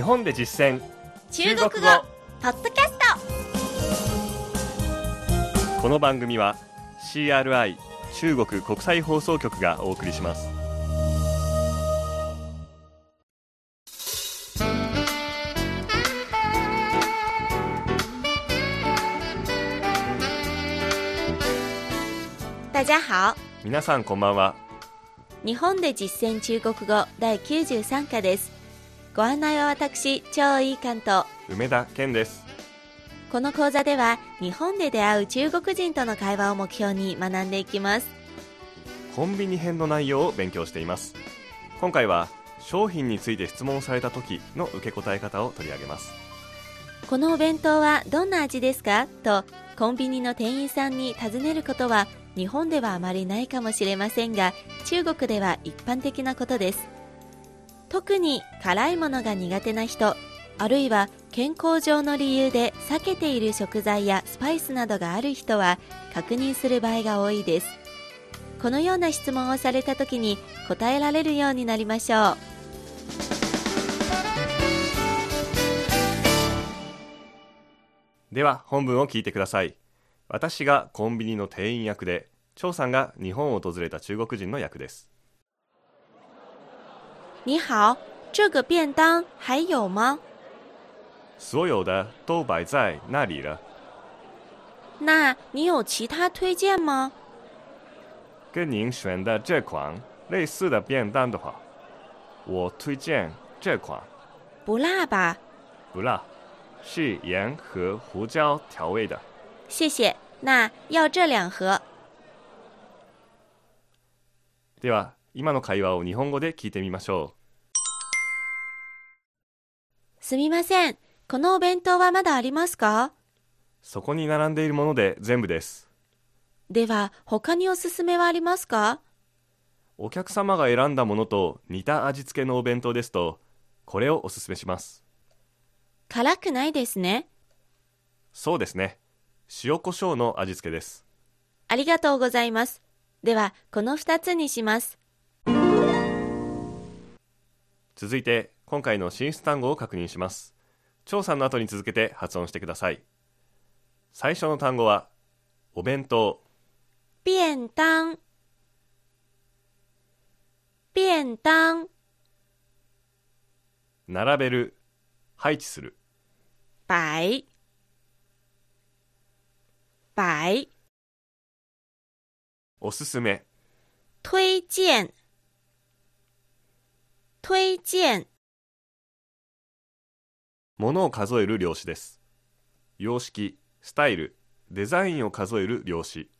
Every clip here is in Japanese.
日本で実践。中国語。ポッドキャスこの番組は CRI 中国国際放送局がお送りします。ト大家好。皆さんこんばんは。日本で実践中国語第93課ですご案内は私超いい関東梅田健です。この講座では日本で出会う中国人との会話を目標に学んでいきます。コンビニ編の内容を勉強しています。今回は商品について質問された時の受け答え方を取り上げます。このお弁当はどんな味ですか？とコンビニの店員さんに尋ねることは日本ではあまりないかもしれませんが中国では一般的なことです特に辛いものが苦手な人あるいは健康上の理由で避けている食材やスパイスなどがある人は確認する場合が多いです。このような質問をされた時に答えられるようになりましょう。では本文を聞いてください。私がコンビニの店員役で張さんが日本を訪れた中国人の役です。你好这个便当还有吗？所有的都摆在那里了。那你有其他推荐吗？跟您选的这款类似的便当的话我推荐这款。不辣吧？不辣是盐和胡椒调味的。谢谢那要这两盒。では今の会話を日本語で聞いてみましょすみません。このお弁当はまだありますか？うそこに並んでいるもので全部です。では他におすすめはありますか？お客様が選んだものと似た味付けのお弁当ですとこれをおすすめします。辛くないですね。そうですね。塩コショウの味付けです。ありがとうございます。ではこの2つにします続いて今回の進出単語を確認します。張さんの後に続けて発音してください。最初の単語はお弁当。便当。便当。並べる。配置する。摆摆おすすめ。推荐推荐ものを数える量子です。様式スタイルデザインを数える量子。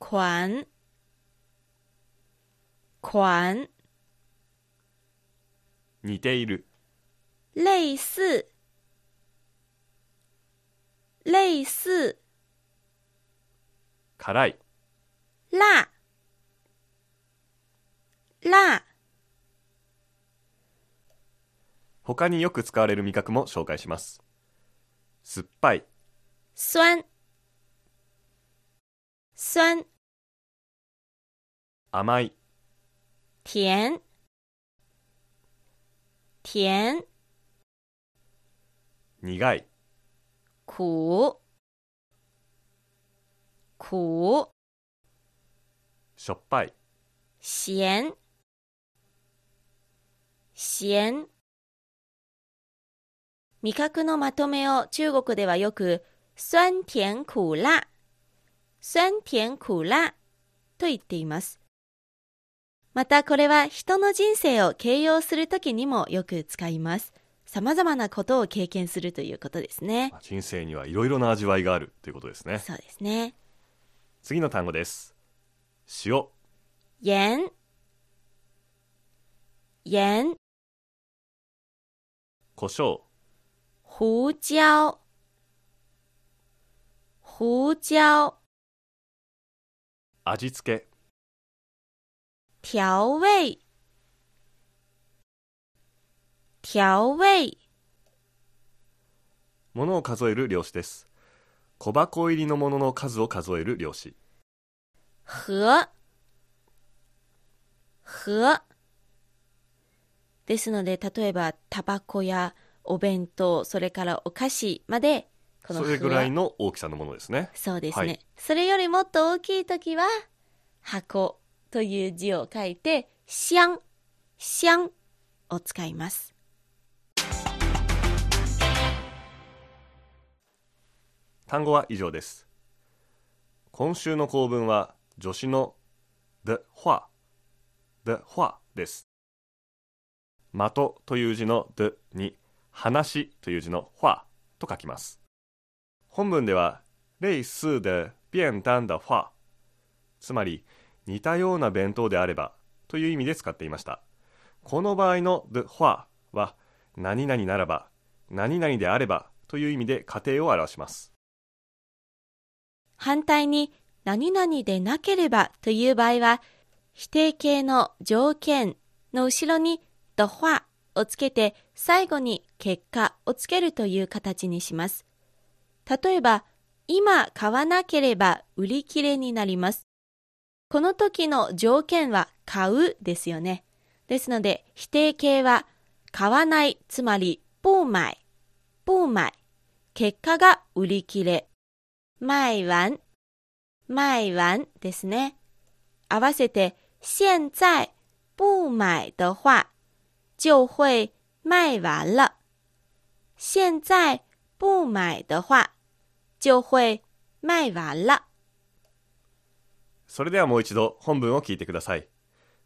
款。款。似ている。类似。类似。辛い。辣。辣他によく使われる味覚も紹介します。酸っぱい。酸。酸。甘い。甜。甜。苦い。苦。苦。しょっぱい。咸。咸味覚のまとめを中国ではよく酸甜苦辣。酸甜苦辣。と言っています。またこれは人の人生を形容するときにもよく使います。様々なことを経験するということですね。人生にはいろいろな味わいがあるということですね。そうですね。次の単語です。塩。盐盐胡椒胡椒。胡椒。味付け。调味。調味。ものを数える量子です。小箱入りのものの数を数える量子。盒盒ですので例えばタバコやお弁当、それからお菓子まで、このそれぐらいの大きさのものですね。そうですね。はいそれよりもっと大きいときは、箱という字を書いて、箱、箱を使います。単語は以上です。今週の構文は助詞の的話、的話です。的という字の的に話という字の話と書きます。本文では類似的便当的話、つまり似たような弁当であればという意味で使っていました。この場合の的話は何々ならば、何々であればという意味で仮定を表します。反対に、何々でなければという場合は、否定形の条件の後ろに的話をつけて、最後に結果をつけるという形にします。例えば、今買わなければ売り切れになります。この時の条件は買うですよね。ですので、否定形は買わない、つまり不買、不買。結果が売り切れ。卖完、卖完ですね。合わせて、現在不買的話、就會賣完了。現在不買的話、就會賣完了。それではもう一度本文を聞いてください。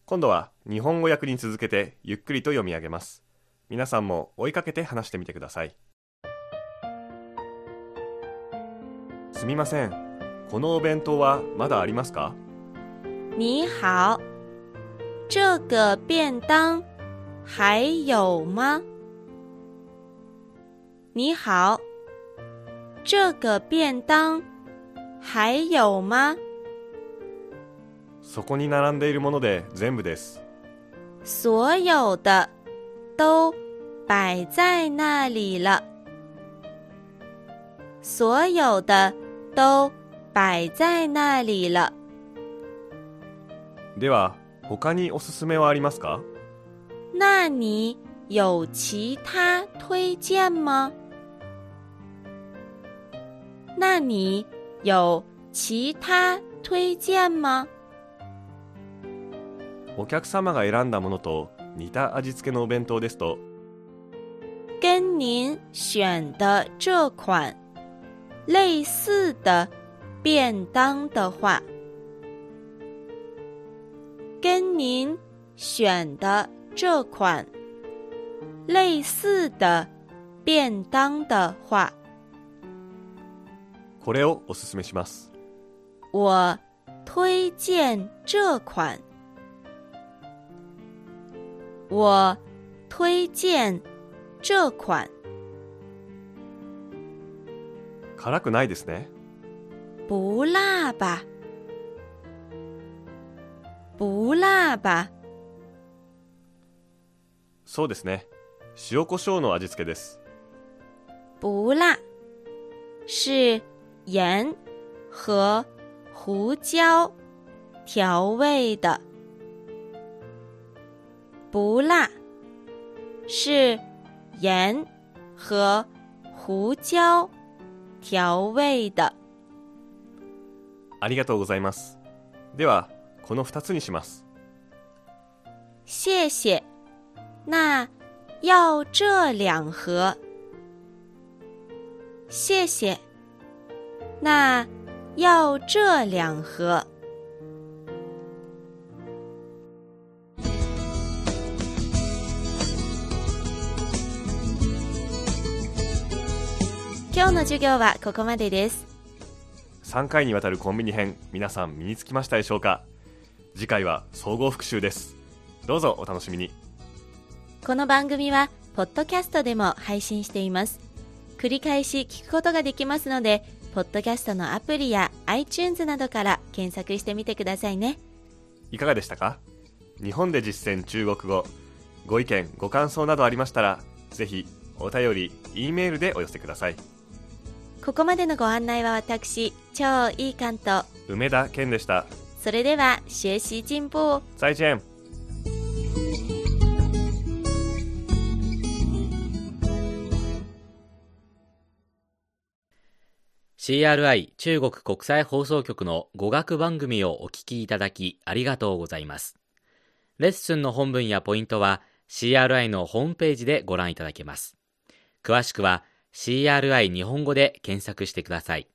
今度は日本語訳に続けてゆっくりと読み上げます。皆さんも追いかけて話してみてください。すみません。このお弁当はまだありますか？你好，这个便当还有吗？你好，这个便当还有吗？そこに並んでいるもので全部です。所有的都摆在那里了。所有的都摆在那里了。では、他におすすめはありますか？那你有其他推荐吗？那你有其他推荐吗？お客様が選んだものと似た味付けのお弁当ですと、跟您选的这款类似的便当的话，跟您选的这款类似的便当的话，これをおすすめします。我推荐这款。我推荐这款。辛くないですね。不辣吧？不辣吧？そうですね。塩コショウの味付けです。不辣，是盐和胡椒调味的。不辣，是盐和胡椒调味的。ありがとうございます。では、この2つにします。谢谢。那要这两盒。谢谢。那要这两盒。今日の授業はここまでです。3回にわたるコンビニ編、皆さん身につきましたでしょうか？次回は総合復習です。どうぞお楽しみに。この番組は、ポッドキャストでも配信しています。繰り返し聞くことができますので、ポッドキャストのアプリや iTunes などから検索してみてくださいね。いかがでしたか？日本で実践中国語。ご意見、ご感想などありましたら、ぜひお便り、E メールでお寄せください。ここまでのご案内は私、超いい関東。梅田健でした。それでは、学習進步。再见。CRI 中国国際放送局の語学番組をお聞きいただきありがとうございます。レッスンの本文やポイントは CRI のホームページでご覧いただけます。詳しくは CRI 日本語で検索してください。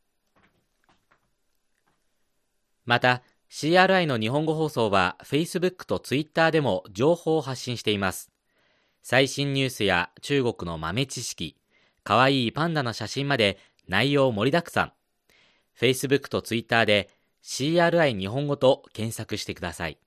また、CRI の日本語放送は Facebook と Twitter でも情報を発信しています。最新ニュースや中国の豆知識、かわいいパンダの写真まで内容盛りだくさん。Facebook と Twitter で CRI 日本語と検索してください。